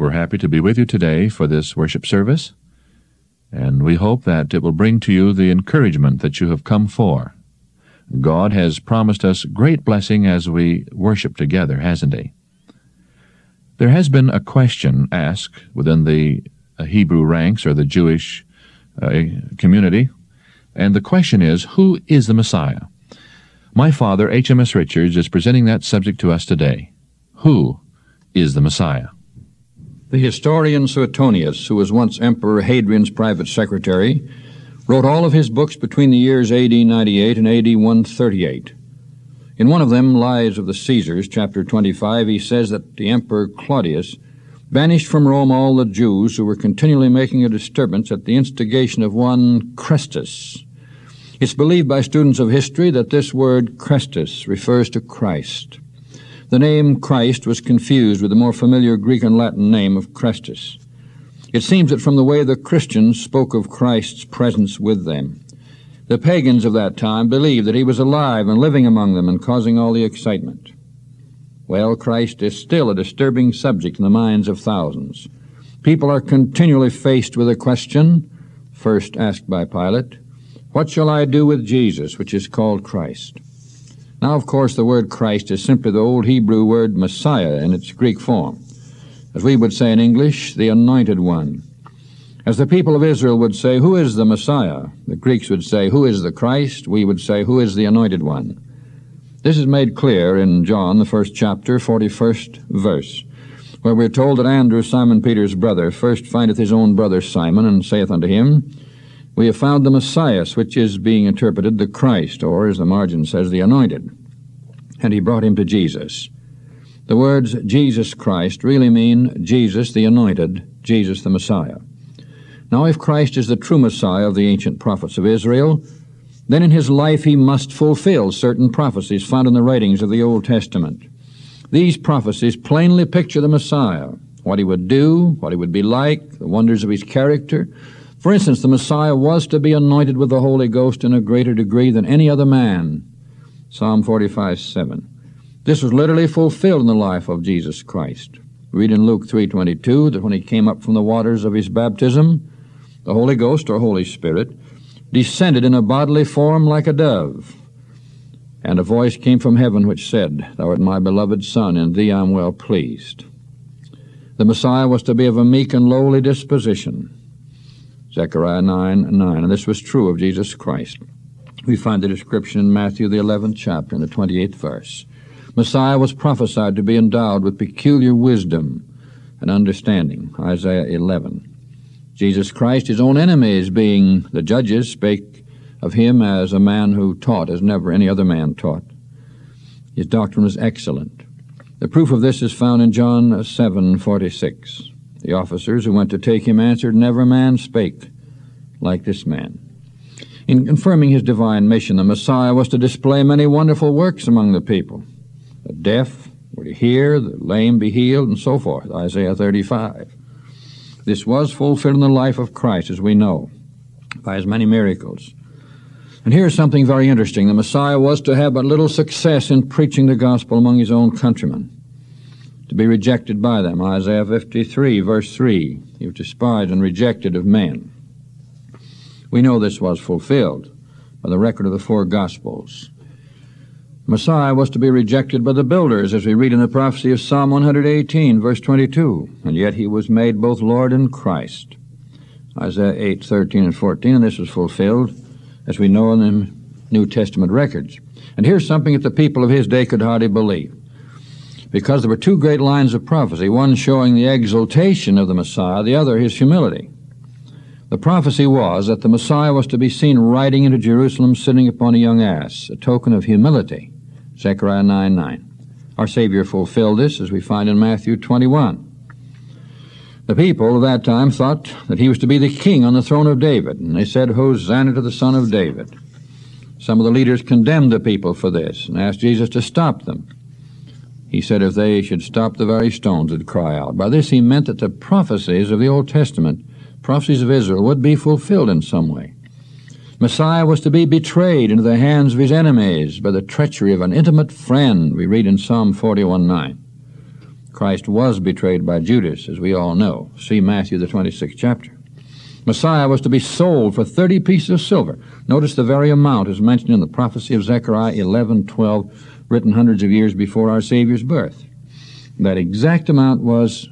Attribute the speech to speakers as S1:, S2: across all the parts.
S1: We're happy to be with you today for this worship service, and we hope that it will bring to you the encouragement that you have come for. God has promised us great blessing as we worship together, hasn't He? There has been a question asked within the uh, Hebrew ranks or the Jewish uh, community, and the question is, who is the Messiah? My father, H.M.S. Richards, is presenting that subject to us today. Who is the Messiah?
S2: The historian Suetonius, who was once Emperor Hadrian's private secretary, wrote all of his books between the years AD 98 and AD 138. In one of them, Lives of the Caesars, chapter 25, he says that the Emperor Claudius banished from Rome all the Jews who were continually making a disturbance at the instigation of one Chrestus. It's believed by students of history that this word Chrestus refers to Christ. The name Christ was confused with the more familiar Greek and Latin name of Christus. It seems that from the way the Christians spoke of Christ's presence with them, the pagans of that time believed that he was alive and living among them and causing all the excitement. Well, Christ is still a disturbing subject in the minds of thousands. People are continually faced with a question, first asked by Pilate, What shall I do with Jesus, which is called Christ? Now, of course, the word Christ is simply the old Hebrew word Messiah in its Greek form. As we would say in English, the Anointed One. As the people of Israel would say, Who is the Messiah? The Greeks would say, Who is the Christ? We would say, Who is the Anointed One? This is made clear in John, the first chapter, 41st verse, where we're told that Andrew, Simon Peter's brother, first findeth his own brother Simon, and saith unto him, we have found the Messiah, which is being interpreted the Christ, or as the margin says, the anointed. And he brought him to Jesus. The words Jesus Christ really mean Jesus the anointed, Jesus the Messiah. Now, if Christ is the true Messiah of the ancient prophets of Israel, then in his life he must fulfill certain prophecies found in the writings of the Old Testament. These prophecies plainly picture the Messiah, what he would do, what he would be like, the wonders of his character, for instance, the Messiah was to be anointed with the Holy Ghost in a greater degree than any other man. Psalm 45 7. This was literally fulfilled in the life of Jesus Christ. Read in Luke 3:22 that when he came up from the waters of his baptism, the Holy Ghost or Holy Spirit descended in a bodily form like a dove. And a voice came from heaven which said, Thou art my beloved Son, in thee I am well pleased. The Messiah was to be of a meek and lowly disposition. Zechariah 9 9. And this was true of Jesus Christ. We find the description in Matthew, the 11th chapter, in the 28th verse. Messiah was prophesied to be endowed with peculiar wisdom and understanding. Isaiah 11. Jesus Christ, his own enemies, being the judges, spake of him as a man who taught as never any other man taught. His doctrine was excellent. The proof of this is found in John 7:46. The officers who went to take him answered, Never man spake like this man. In confirming his divine mission, the Messiah was to display many wonderful works among the people. The deaf were to hear, the lame be healed, and so forth. Isaiah 35. This was fulfilled in the life of Christ, as we know, by his many miracles. And here's something very interesting. The Messiah was to have but little success in preaching the gospel among his own countrymen to be rejected by them. Isaiah 53, verse 3. He was despised and rejected of men. We know this was fulfilled by the record of the four Gospels. Messiah was to be rejected by the builders, as we read in the prophecy of Psalm 118, verse 22, and yet he was made both Lord and Christ. Isaiah 8, 13, and 14, and this was fulfilled, as we know in the New Testament records. And here's something that the people of his day could hardly believe because there were two great lines of prophecy, one showing the exaltation of the Messiah, the other his humility. The prophecy was that the Messiah was to be seen riding into Jerusalem sitting upon a young ass, a token of humility. Zechariah 9 9. Our Savior fulfilled this, as we find in Matthew 21. The people of that time thought that he was to be the king on the throne of David, and they said, Hosanna to the Son of David. Some of the leaders condemned the people for this and asked Jesus to stop them. He said if they should stop the very stones would cry out. By this he meant that the prophecies of the Old Testament, prophecies of Israel, would be fulfilled in some way. Messiah was to be betrayed into the hands of his enemies by the treachery of an intimate friend, we read in Psalm 41 9. Christ was betrayed by Judas, as we all know. See Matthew, the 26th chapter. Messiah was to be sold for 30 pieces of silver. Notice the very amount is mentioned in the prophecy of Zechariah 11:12, written hundreds of years before our Savior's birth. That exact amount was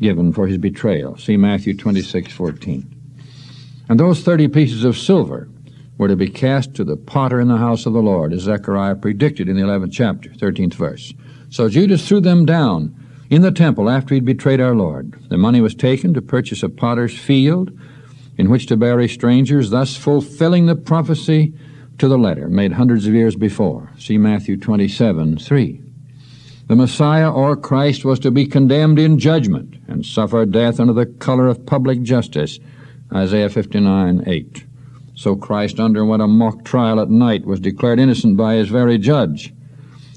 S2: given for his betrayal. See Matthew 26:14. And those 30 pieces of silver were to be cast to the potter in the house of the Lord, as Zechariah predicted in the 11th chapter, 13th verse. So Judas threw them down in the temple after he'd betrayed our Lord. The money was taken to purchase a potter's field in which to bury strangers, thus fulfilling the prophecy to the letter made hundreds of years before. See Matthew 27 3. The Messiah or Christ was to be condemned in judgment and suffer death under the color of public justice. Isaiah 59 8. So Christ underwent a mock trial at night, was declared innocent by his very judge,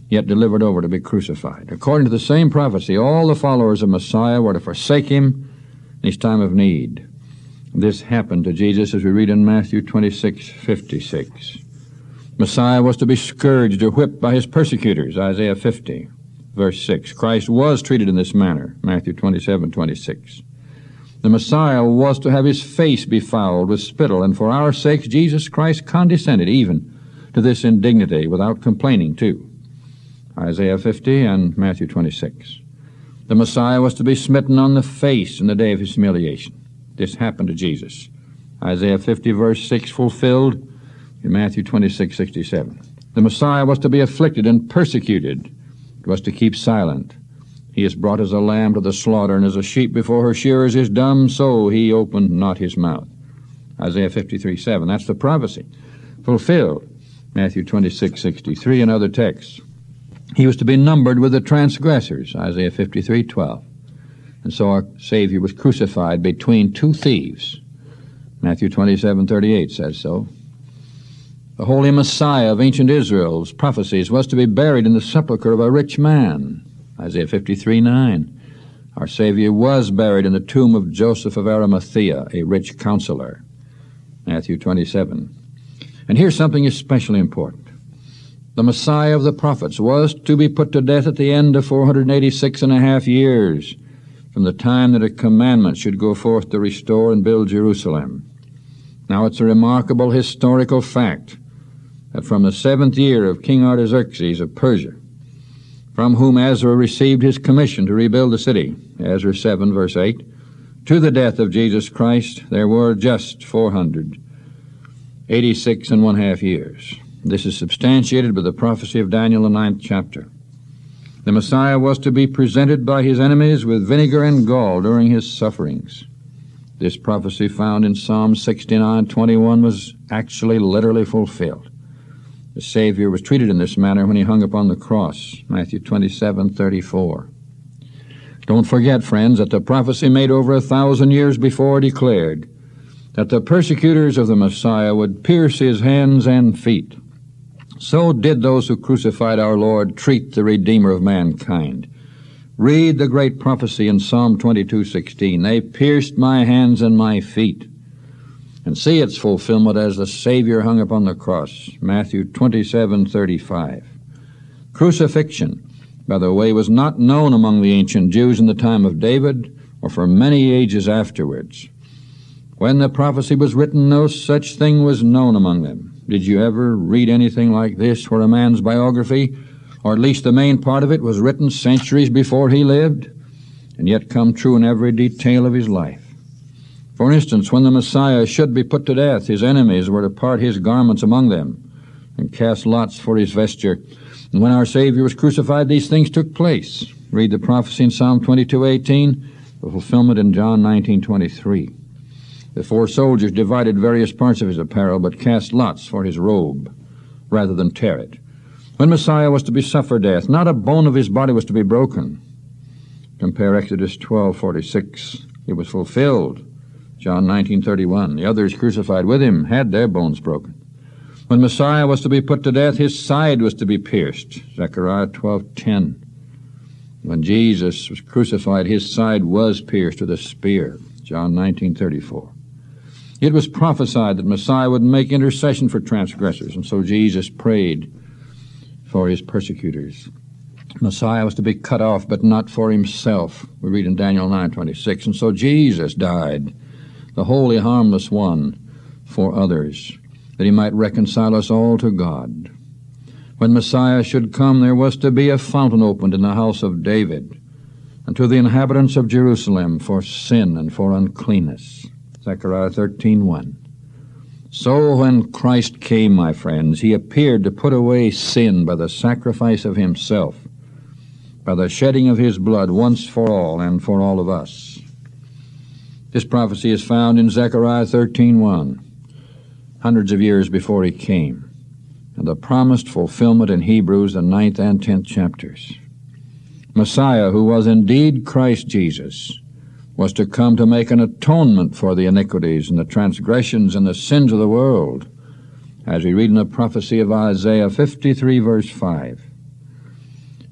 S2: yet delivered over to be crucified. According to the same prophecy, all the followers of Messiah were to forsake him in his time of need. This happened to Jesus as we read in Matthew 26 56. Messiah was to be scourged or whipped by his persecutors, Isaiah 50, verse 6. Christ was treated in this manner, Matthew 27 26. The Messiah was to have his face befouled with spittle, and for our sakes Jesus Christ condescended even to this indignity without complaining, too. Isaiah 50 and Matthew 26. The Messiah was to be smitten on the face in the day of his humiliation. This happened to Jesus. Isaiah 50, verse 6, fulfilled in Matthew 26, 67. The Messiah was to be afflicted and persecuted, was to keep silent. He is brought as a lamb to the slaughter, and as a sheep before her shearers is dumb, so he opened not his mouth. Isaiah 53 7. That's the prophecy. Fulfilled. Matthew 26 63 and other texts. He was to be numbered with the transgressors. Isaiah 53 12. And so our Savior was crucified between two thieves. Matthew 27 38 says so. The holy Messiah of ancient Israel's prophecies was to be buried in the sepulchre of a rich man. Isaiah 53 9. Our Savior was buried in the tomb of Joseph of Arimathea, a rich counselor. Matthew 27. And here's something especially important. The Messiah of the prophets was to be put to death at the end of 486 and a half years from the time that a commandment should go forth to restore and build Jerusalem. Now it's a remarkable historical fact from the seventh year of King Artaxerxes of Persia from whom Ezra received his commission to rebuild the city. Ezra 7, verse 8. To the death of Jesus Christ, there were just 486 and one half years. This is substantiated by the prophecy of Daniel, the ninth chapter. The Messiah was to be presented by his enemies with vinegar and gall during his sufferings. This prophecy found in Psalm 69 21 was actually literally fulfilled. The Savior was treated in this manner when he hung upon the cross. Matthew 27 34. Don't forget, friends, that the prophecy made over a thousand years before declared that the persecutors of the Messiah would pierce his hands and feet. So did those who crucified our Lord treat the Redeemer of mankind. Read the great prophecy in Psalm 22:16. They pierced my hands and my feet and see its fulfillment as the Savior hung upon the cross. Matthew 27:35. Crucifixion, by the way, was not known among the ancient Jews in the time of David or for many ages afterwards. When the prophecy was written, no such thing was known among them. Did you ever read anything like this where a man's biography, or at least the main part of it, was written centuries before he lived, and yet come true in every detail of his life? For instance, when the Messiah should be put to death, his enemies were to part his garments among them and cast lots for his vesture. And when our Savior was crucified, these things took place. Read the prophecy in Psalm 22:18, the fulfillment in John 19:23. The four soldiers divided various parts of his apparel, but cast lots for his robe, rather than tear it. When Messiah was to be suffered death, not a bone of his body was to be broken. Compare Exodus 12:46. It was fulfilled John 19:31. The others crucified with him had their bones broken. When Messiah was to be put to death, his side was to be pierced. Zechariah 12:10. When Jesus was crucified, his side was pierced with a spear. John 19:34. It was prophesied that Messiah would make intercession for transgressors, and so Jesus prayed for his persecutors. Messiah was to be cut off, but not for himself. We read in Daniel 9:26. And so Jesus died, the holy, harmless one, for others, that he might reconcile us all to God. When Messiah should come, there was to be a fountain opened in the house of David, and to the inhabitants of Jerusalem for sin and for uncleanness. Zechariah 13:1. So when Christ came, my friends, he appeared to put away sin by the sacrifice of himself, by the shedding of his blood once for all and for all of us. This prophecy is found in Zechariah 13:1, hundreds of years before he came, and the promised fulfillment in Hebrews the ninth and tenth chapters. Messiah, who was indeed Christ Jesus, was to come to make an atonement for the iniquities and the transgressions and the sins of the world, as we read in the prophecy of Isaiah 53, verse 5.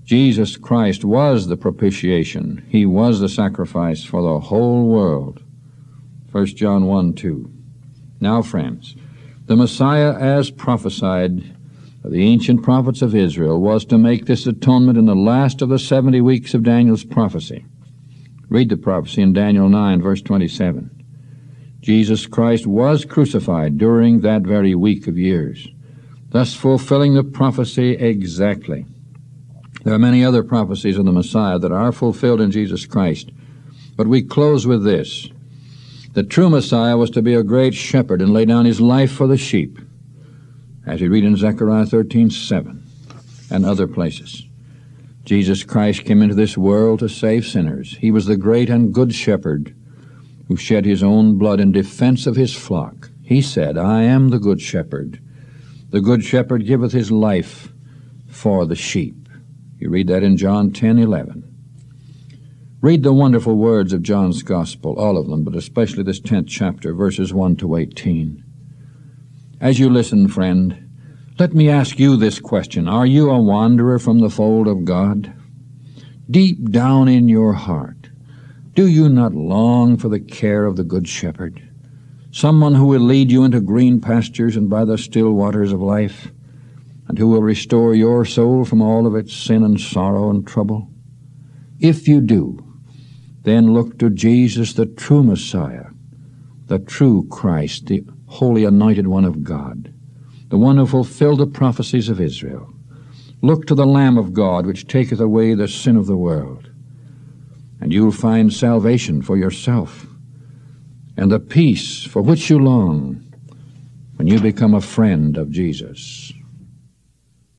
S2: Jesus Christ was the propitiation. He was the sacrifice for the whole world. 1 John 1, 2. Now, friends, the Messiah, as prophesied by the ancient prophets of Israel, was to make this atonement in the last of the 70 weeks of Daniel's prophecy. Read the prophecy in Daniel 9, verse 27. Jesus Christ was crucified during that very week of years, thus fulfilling the prophecy exactly. There are many other prophecies of the Messiah that are fulfilled in Jesus Christ, but we close with this. The true Messiah was to be a great shepherd and lay down his life for the sheep, as we read in Zechariah 13, 7, and other places. Jesus Christ came into this world to save sinners. He was the great and good shepherd who shed his own blood in defense of his flock. He said, I am the good shepherd. The good shepherd giveth his life for the sheep. You read that in John 10 11. Read the wonderful words of John's Gospel, all of them, but especially this 10th chapter, verses 1 to 18. As you listen, friend, let me ask you this question Are you a wanderer from the fold of God? Deep down in your heart, do you not long for the care of the Good Shepherd? Someone who will lead you into green pastures and by the still waters of life, and who will restore your soul from all of its sin and sorrow and trouble? If you do, then look to Jesus, the true Messiah, the true Christ, the holy anointed one of God the one who fulfilled the prophecies of Israel. Look to the Lamb of God, which taketh away the sin of the world, and you'll find salvation for yourself and the peace for which you long when you become a friend of Jesus.